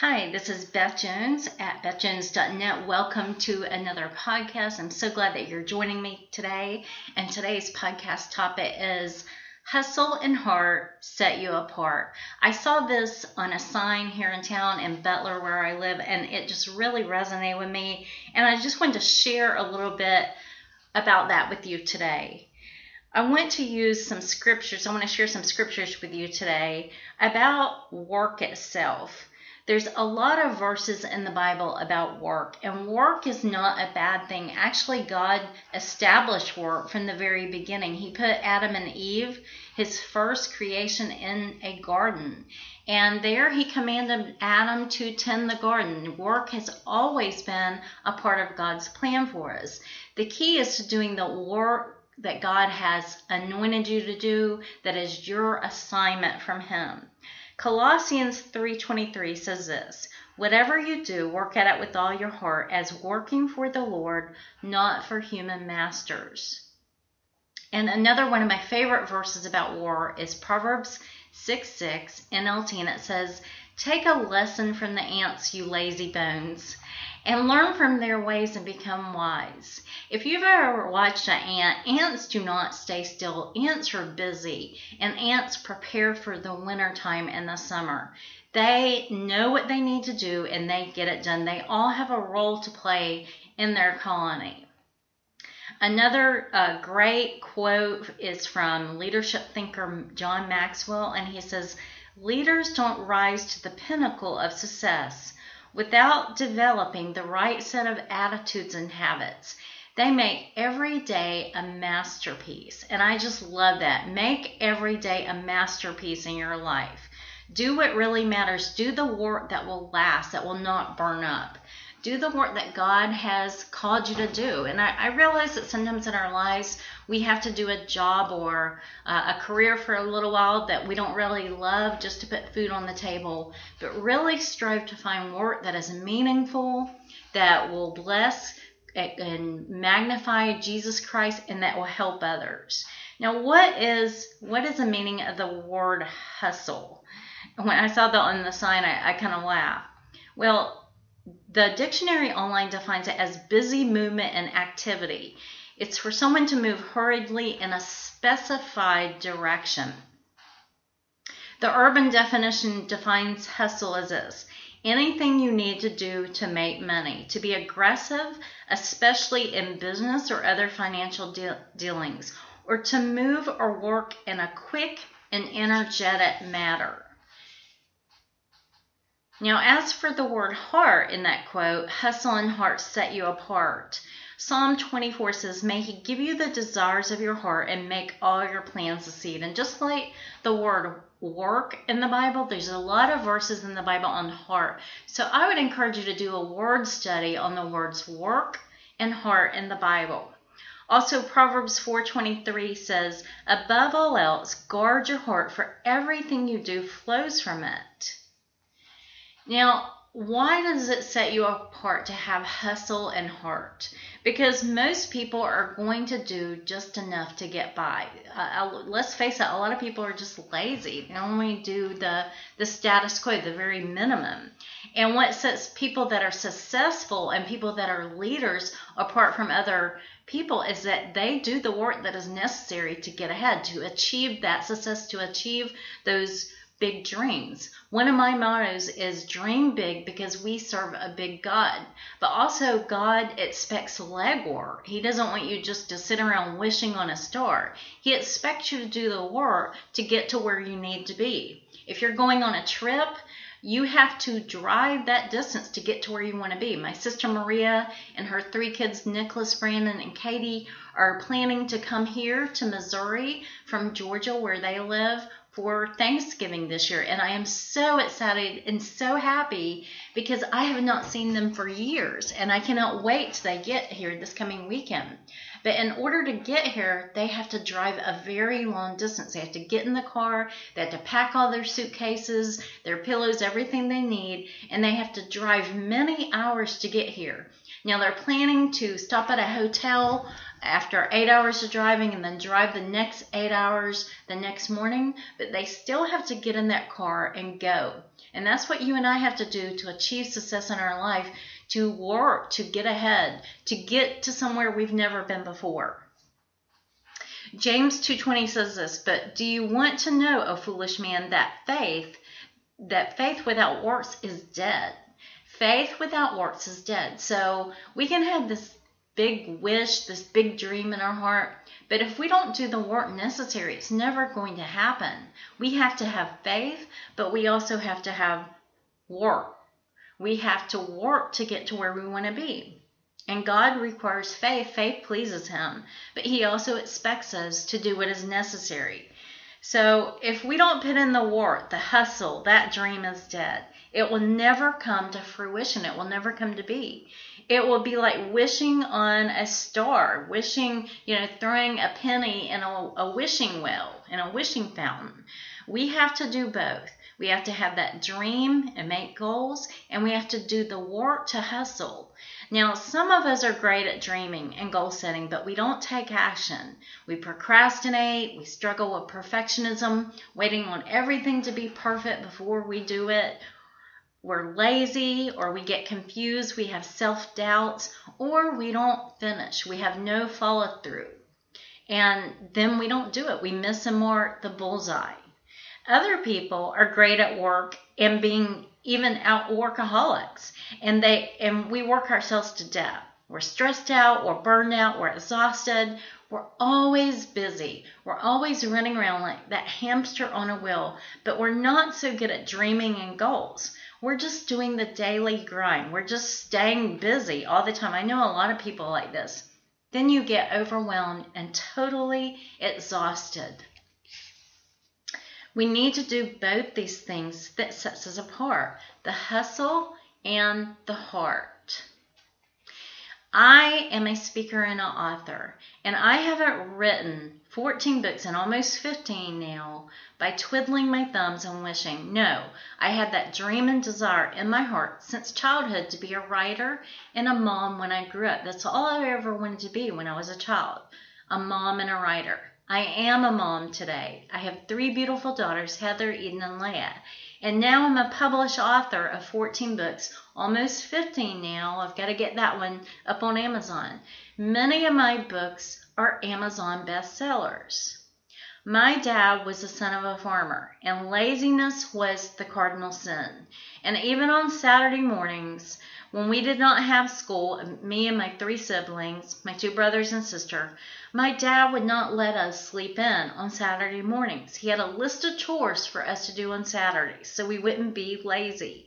Hi, this is Beth Jones at bethjones.net. Welcome to another podcast. I'm so glad that you're joining me today. And today's podcast topic is Hustle and Heart Set You Apart. I saw this on a sign here in town in Butler, where I live, and it just really resonated with me. And I just wanted to share a little bit about that with you today. I want to use some scriptures. I want to share some scriptures with you today about work itself. There's a lot of verses in the Bible about work, and work is not a bad thing. Actually, God established work from the very beginning. He put Adam and Eve, his first creation, in a garden. And there he commanded Adam to tend the garden. Work has always been a part of God's plan for us. The key is to doing the work that God has anointed you to do, that is your assignment from him. Colossians 3:23 says this, "Whatever you do, work at it with all your heart as working for the Lord, not for human masters." And another one of my favorite verses about war is Proverbs 6 6 NLT, and it says, Take a lesson from the ants, you lazy bones and learn from their ways and become wise. If you've ever watched an ant, ants do not stay still. Ants are busy, and ants prepare for the winter time and the summer. They know what they need to do and they get it done. They all have a role to play in their colony. Another uh, great quote is from leadership thinker John Maxwell, and he says, Leaders don't rise to the pinnacle of success without developing the right set of attitudes and habits. They make every day a masterpiece. And I just love that. Make every day a masterpiece in your life. Do what really matters. Do the work that will last, that will not burn up do the work that God has called you to do. And I, I realize that sometimes in our lives we have to do a job or uh, a career for a little while that we don't really love just to put food on the table, but really strive to find work that is meaningful, that will bless and magnify Jesus Christ, and that will help others. Now, what is what is the meaning of the word hustle? When I saw that on the sign, I, I kind of laughed. Well, the dictionary online defines it as busy movement and activity. It's for someone to move hurriedly in a specified direction. The urban definition defines hustle as this anything you need to do to make money, to be aggressive, especially in business or other financial de- dealings, or to move or work in a quick and energetic manner. Now, as for the word heart in that quote, hustle and heart set you apart. Psalm 24 says, May He give you the desires of your heart and make all your plans succeed. And just like the word work in the Bible, there's a lot of verses in the Bible on heart. So I would encourage you to do a word study on the words work and heart in the Bible. Also Proverbs 4:23 says, "Above all else, guard your heart for everything you do flows from it." Now, why does it set you apart to have hustle and heart? Because most people are going to do just enough to get by. Uh, let's face it, a lot of people are just lazy. They only do the the status quo, the very minimum. And what sets people that are successful and people that are leaders apart from other people is that they do the work that is necessary to get ahead, to achieve that success, to achieve those big dreams. One of my mottos is dream big because we serve a big God. But also, God expects legwork. He doesn't want you just to sit around wishing on a star. He expects you to do the work to get to where you need to be. If you're going on a trip, you have to drive that distance to get to where you want to be. My sister Maria and her three kids, Nicholas, Brandon, and Katie, are planning to come here to Missouri from Georgia, where they live, for Thanksgiving this year. And I am so excited and so happy because I have not seen them for years. And I cannot wait till they get here this coming weekend. But in order to get here, they have to drive a very long distance. They have to get in the car, they have to pack all their suitcases, their pillows, everything they need, and they have to drive many hours to get here. Now they're planning to stop at a hotel after eight hours of driving and then drive the next eight hours the next morning, but they still have to get in that car and go. And that's what you and I have to do to achieve success in our life, to work, to get ahead, to get to somewhere we've never been before. James 2:20 says this, but do you want to know, O foolish man, that faith that faith without works is dead. Faith without works is dead. So we can have this big wish, this big dream in our heart, but if we don't do the work necessary, it's never going to happen. We have to have faith, but we also have to have work. We have to work to get to where we want to be. And God requires faith. Faith pleases Him, but He also expects us to do what is necessary. So if we don't put in the work, the hustle, that dream is dead. It will never come to fruition. It will never come to be. It will be like wishing on a star, wishing, you know, throwing a penny in a, a wishing well, in a wishing fountain. We have to do both. We have to have that dream and make goals, and we have to do the work to hustle. Now, some of us are great at dreaming and goal setting, but we don't take action. We procrastinate, we struggle with perfectionism, waiting on everything to be perfect before we do it. We're lazy, or we get confused, we have self doubts, or we don't finish. We have no follow through. And then we don't do it. We miss and mark the bullseye. Other people are great at work and being even out workaholics and they and we work ourselves to death we're stressed out we're burned out we're exhausted we're always busy we're always running around like that hamster on a wheel but we're not so good at dreaming and goals we're just doing the daily grind. We're just staying busy all the time. I know a lot of people like this. Then you get overwhelmed and totally exhausted. We need to do both these things that sets us apart, the hustle and the heart. I am a speaker and an author, and I haven't written 14 books and almost 15 now by twiddling my thumbs and wishing. No, I had that dream and desire in my heart since childhood to be a writer and a mom when I grew up. That's all I ever wanted to be when I was a child a mom and a writer. I am a mom today. I have three beautiful daughters, Heather, Eden, and Leah. And now I'm a published author of 14 books, almost 15 now. I've got to get that one up on Amazon. Many of my books are Amazon bestsellers. My dad was the son of a farmer, and laziness was the cardinal sin. And even on Saturday mornings, when we did not have school, me and my three siblings, my two brothers and sister, my dad would not let us sleep in on Saturday mornings. He had a list of chores for us to do on Saturdays so we wouldn't be lazy.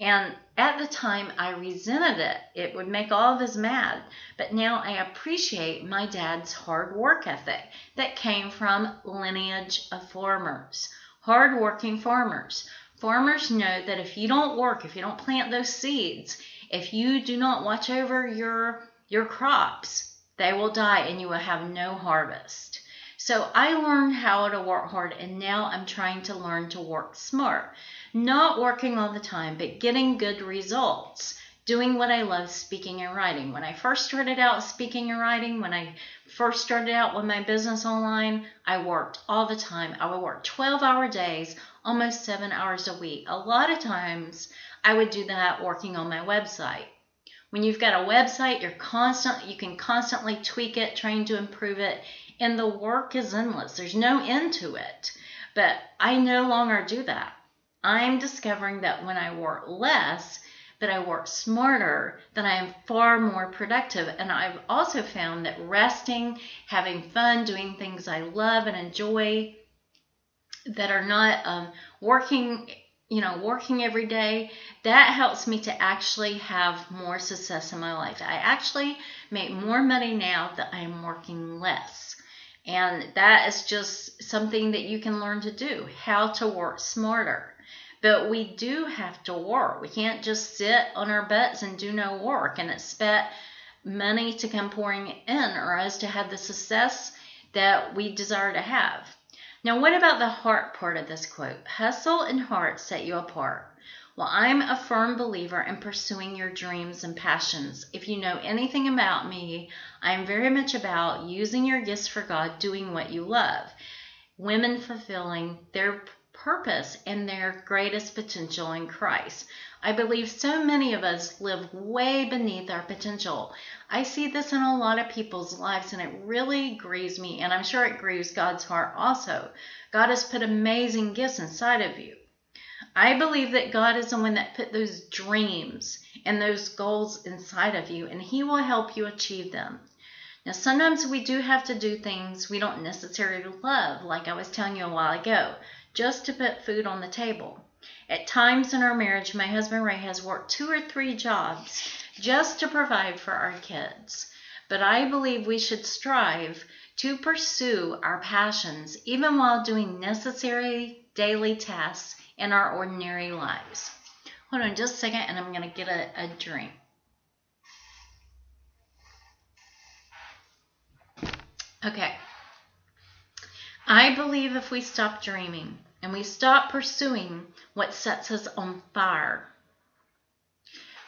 And at the time, I resented it. It would make all of us mad. But now I appreciate my dad's hard work ethic that came from lineage of farmers, hard-working farmers. Farmers know that if you don't work, if you don't plant those seeds, if you do not watch over your your crops, they will die and you will have no harvest. So I learned how to work hard and now I'm trying to learn to work smart. Not working all the time, but getting good results. Doing what I love, speaking and writing. When I first started out speaking and writing, when I first started out with my business online, I worked all the time. I would work 12 hour days almost seven hours a week. A lot of times I would do that working on my website. When you've got a website, you're constant, you can constantly tweak it, trying to improve it, and the work is endless. There's no end to it. But I no longer do that. I'm discovering that when I work less, that I work smarter, then I am far more productive. And I've also found that resting, having fun, doing things I love and enjoy, that are not um, working you know working every day that helps me to actually have more success in my life. I actually make more money now that i'm working less. And that is just something that you can learn to do how to work smarter but we do have to work we can't just sit on our butts and do no work and expect money to come pouring in or us to have the success that we desire to have now, what about the heart part of this quote? Hustle and heart set you apart. Well, I'm a firm believer in pursuing your dreams and passions. If you know anything about me, I am very much about using your gifts for God, doing what you love. Women fulfilling their purpose and their greatest potential in Christ. I believe so many of us live way beneath our potential. I see this in a lot of people's lives and it really grieves me, and I'm sure it grieves God's heart also. God has put amazing gifts inside of you. I believe that God is the one that put those dreams and those goals inside of you, and He will help you achieve them. Now, sometimes we do have to do things we don't necessarily love, like I was telling you a while ago, just to put food on the table. At times in our marriage, my husband Ray has worked two or three jobs just to provide for our kids. But I believe we should strive to pursue our passions even while doing necessary daily tasks in our ordinary lives. Hold on just a second, and I'm going to get a, a drink. Okay. I believe if we stop dreaming and we stop pursuing what sets us on fire,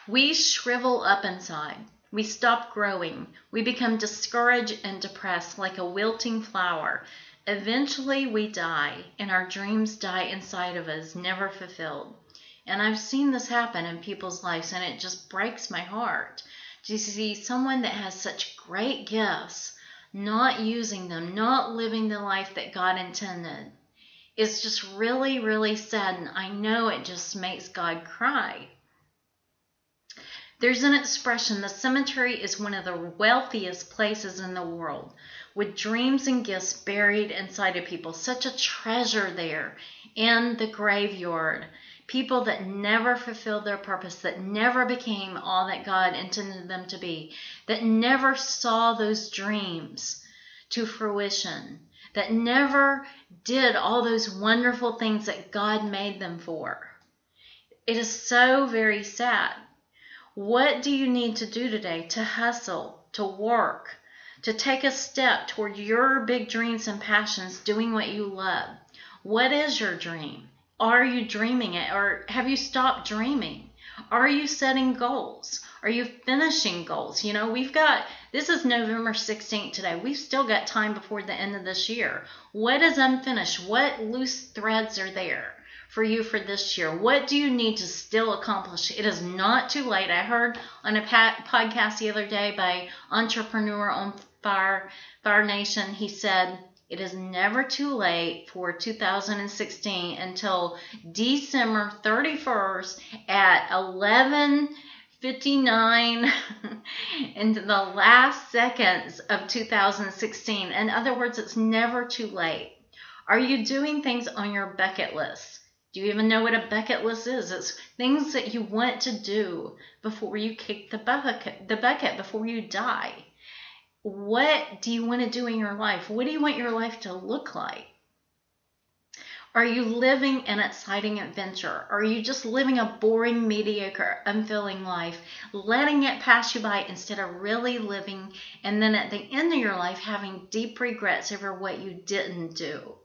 we shrivel up inside. We stop growing. We become discouraged and depressed like a wilting flower. Eventually, we die, and our dreams die inside of us, never fulfilled. And I've seen this happen in people's lives, and it just breaks my heart to see someone that has such great gifts not using them, not living the life that God intended. It's just really, really sad, and I know it just makes God cry. There's an expression the cemetery is one of the wealthiest places in the world, with dreams and gifts buried inside of people. Such a treasure there in the graveyard. People that never fulfilled their purpose, that never became all that God intended them to be, that never saw those dreams to fruition, that never did all those wonderful things that God made them for. It is so very sad. What do you need to do today to hustle, to work, to take a step toward your big dreams and passions, doing what you love? What is your dream? Are you dreaming it or have you stopped dreaming? Are you setting goals? Are you finishing goals? You know, we've got this is November 16th today. We've still got time before the end of this year. What is unfinished? What loose threads are there for you for this year? What do you need to still accomplish? It is not too late. I heard on a podcast the other day by entrepreneur on Fire Fire Nation. He said it is never too late for 2016 until December 31st at 11:59 into the last seconds of 2016. In other words, it's never too late. Are you doing things on your bucket list? Do you even know what a bucket list is? It's things that you want to do before you kick the bucket, the bucket before you die what do you want to do in your life? What do you want your life to look like? Are you living an exciting adventure? Are you just living a boring, mediocre, unfilling life, letting it pass you by instead of really living, and then at the end of your life having deep regrets over what you didn't do?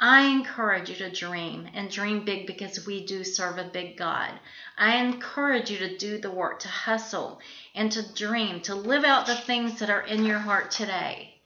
I encourage you to dream and dream big because we do serve a big God. I encourage you to do the work, to hustle and to dream, to live out the things that are in your heart today.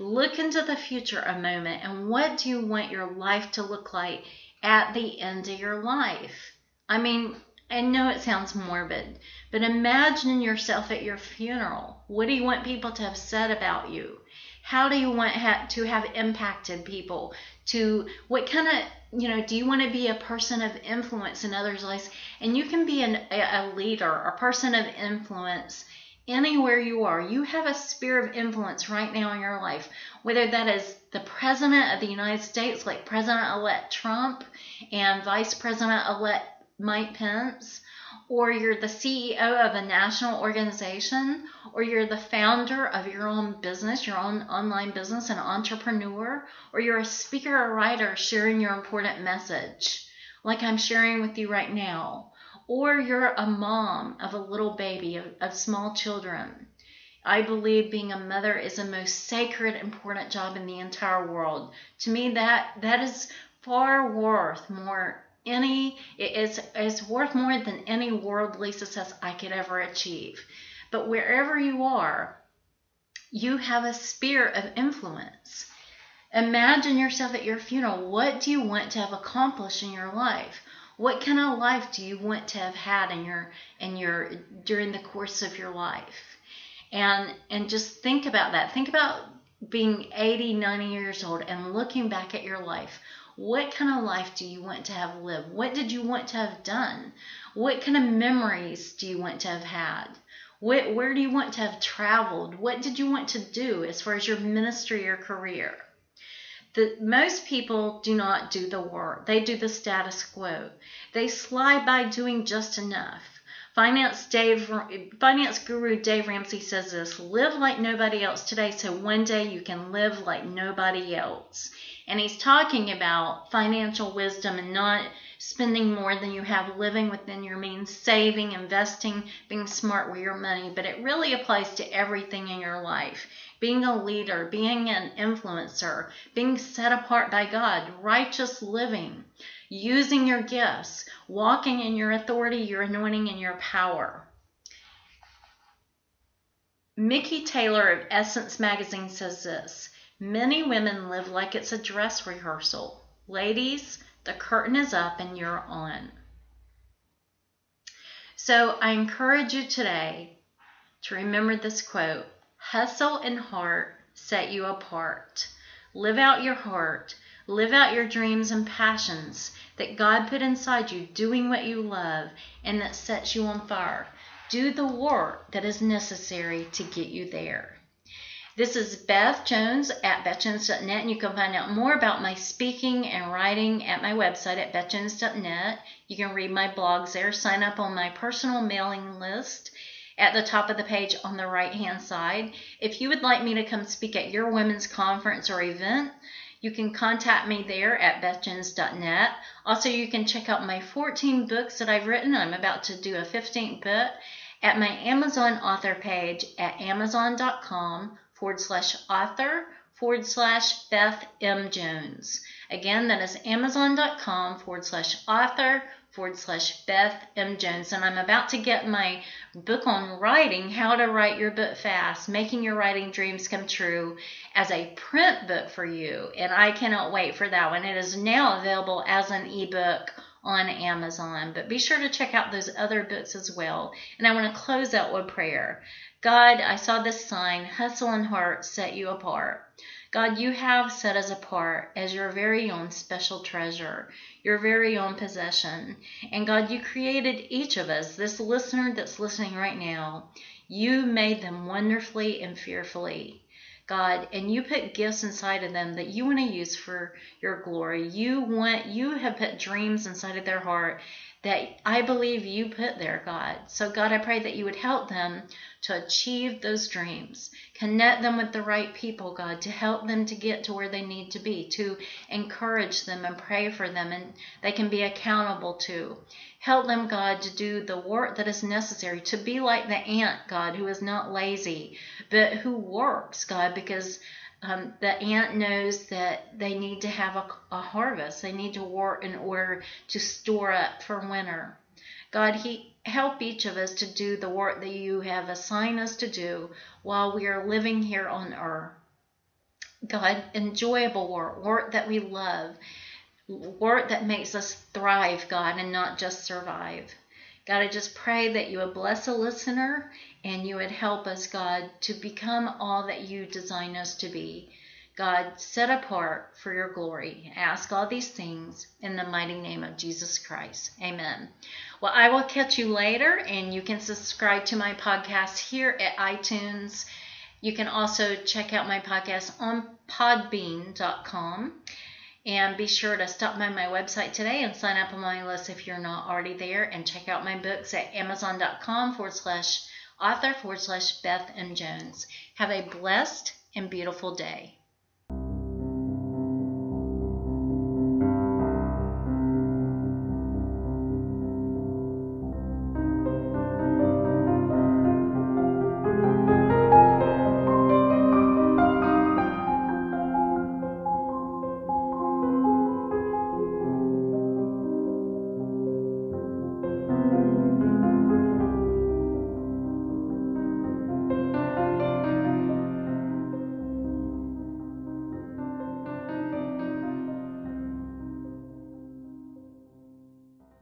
Look into the future a moment and what do you want your life to look like at the end of your life? I mean, I know it sounds morbid, but imagine yourself at your funeral. What do you want people to have said about you? How do you want ha- to have impacted people? To what kind of, you know, do you want to be a person of influence in others' lives? And you can be an, a leader, a person of influence anywhere you are. You have a sphere of influence right now in your life, whether that is the President of the United States, like President elect Trump and Vice President elect Mike Pence, or you're the CEO of a national organization, or you're the founder of your own business, your own online business, an entrepreneur, or you're a speaker or writer sharing your important message, like I'm sharing with you right now, or you're a mom of a little baby, of, of small children. I believe being a mother is the most sacred, important job in the entire world. To me, that that is far worth more any it is is worth more than any worldly success I could ever achieve. But wherever you are, you have a sphere of influence. Imagine yourself at your funeral. What do you want to have accomplished in your life? What kind of life do you want to have had in your in your during the course of your life? And and just think about that. Think about being 80, 90 years old and looking back at your life. What kind of life do you want to have lived? What did you want to have done? What kind of memories do you want to have had? What, where do you want to have traveled? What did you want to do as far as your ministry or career? The, most people do not do the work. They do the status quo. They slide by doing just enough. Finance Dave, finance guru Dave Ramsey says this: live like nobody else today, so one day you can live like nobody else. And he's talking about financial wisdom and not spending more than you have, living within your means, saving, investing, being smart with your money. But it really applies to everything in your life being a leader, being an influencer, being set apart by God, righteous living using your gifts, walking in your authority, your anointing, and your power. Mikki Taylor of Essence Magazine says this Many women live like it's a dress rehearsal. Ladies, the curtain is up and you're on. So I encourage you today to remember this quote Hustle and heart set you apart. Live out your heart. Live out your dreams and passions that God put inside you, doing what you love and that sets you on fire. Do the work that is necessary to get you there. This is Beth Jones at bethjones.net, and you can find out more about my speaking and writing at my website at bethjones.net. You can read my blogs there, sign up on my personal mailing list at the top of the page on the right hand side. If you would like me to come speak at your women's conference or event, you can contact me there at bethjones.net. Also, you can check out my 14 books that I've written. I'm about to do a 15th book at my Amazon author page at amazon.com forward slash author forward slash Beth M. Jones. Again, that is amazon.com forward slash author forward slash Beth M. Jones. And I'm about to get my book on writing, How to Write Your Book Fast, Making Your Writing Dreams Come True, as a print book for you. And I cannot wait for that one. It is now available as an ebook on Amazon. But be sure to check out those other books as well. And I want to close out with prayer. God, I saw this sign, Hustle and Heart set you apart. God, you have set us apart as your very own special treasure, your very own possession. And God, you created each of us, this listener that's listening right now, you made them wonderfully and fearfully. God, and you put gifts inside of them that you want to use for your glory. You want you have put dreams inside of their heart that I believe you put there, God. So God, I pray that you would help them to achieve those dreams. Connect them with the right people, God, to help them to get to where they need to be, to encourage them and pray for them, and they can be accountable to. Help them, God, to do the work that is necessary, to be like the ant, God, who is not lazy, but who works, God, because um, the ant knows that they need to have a, a harvest. They need to work in order to store up for winter. God, He help each of us to do the work that you have assigned us to do while we are living here on earth. God, enjoyable work, work that we love, work that makes us thrive, God, and not just survive. God, I just pray that you would bless a listener and you would help us, God, to become all that you design us to be. God, set apart for your glory. Ask all these things in the mighty name of Jesus Christ. Amen. Well, I will catch you later, and you can subscribe to my podcast here at iTunes. You can also check out my podcast on podbean.com. And be sure to stop by my website today and sign up on my list if you're not already there. And check out my books at amazon.com forward slash author forward slash Beth M. Jones. Have a blessed and beautiful day.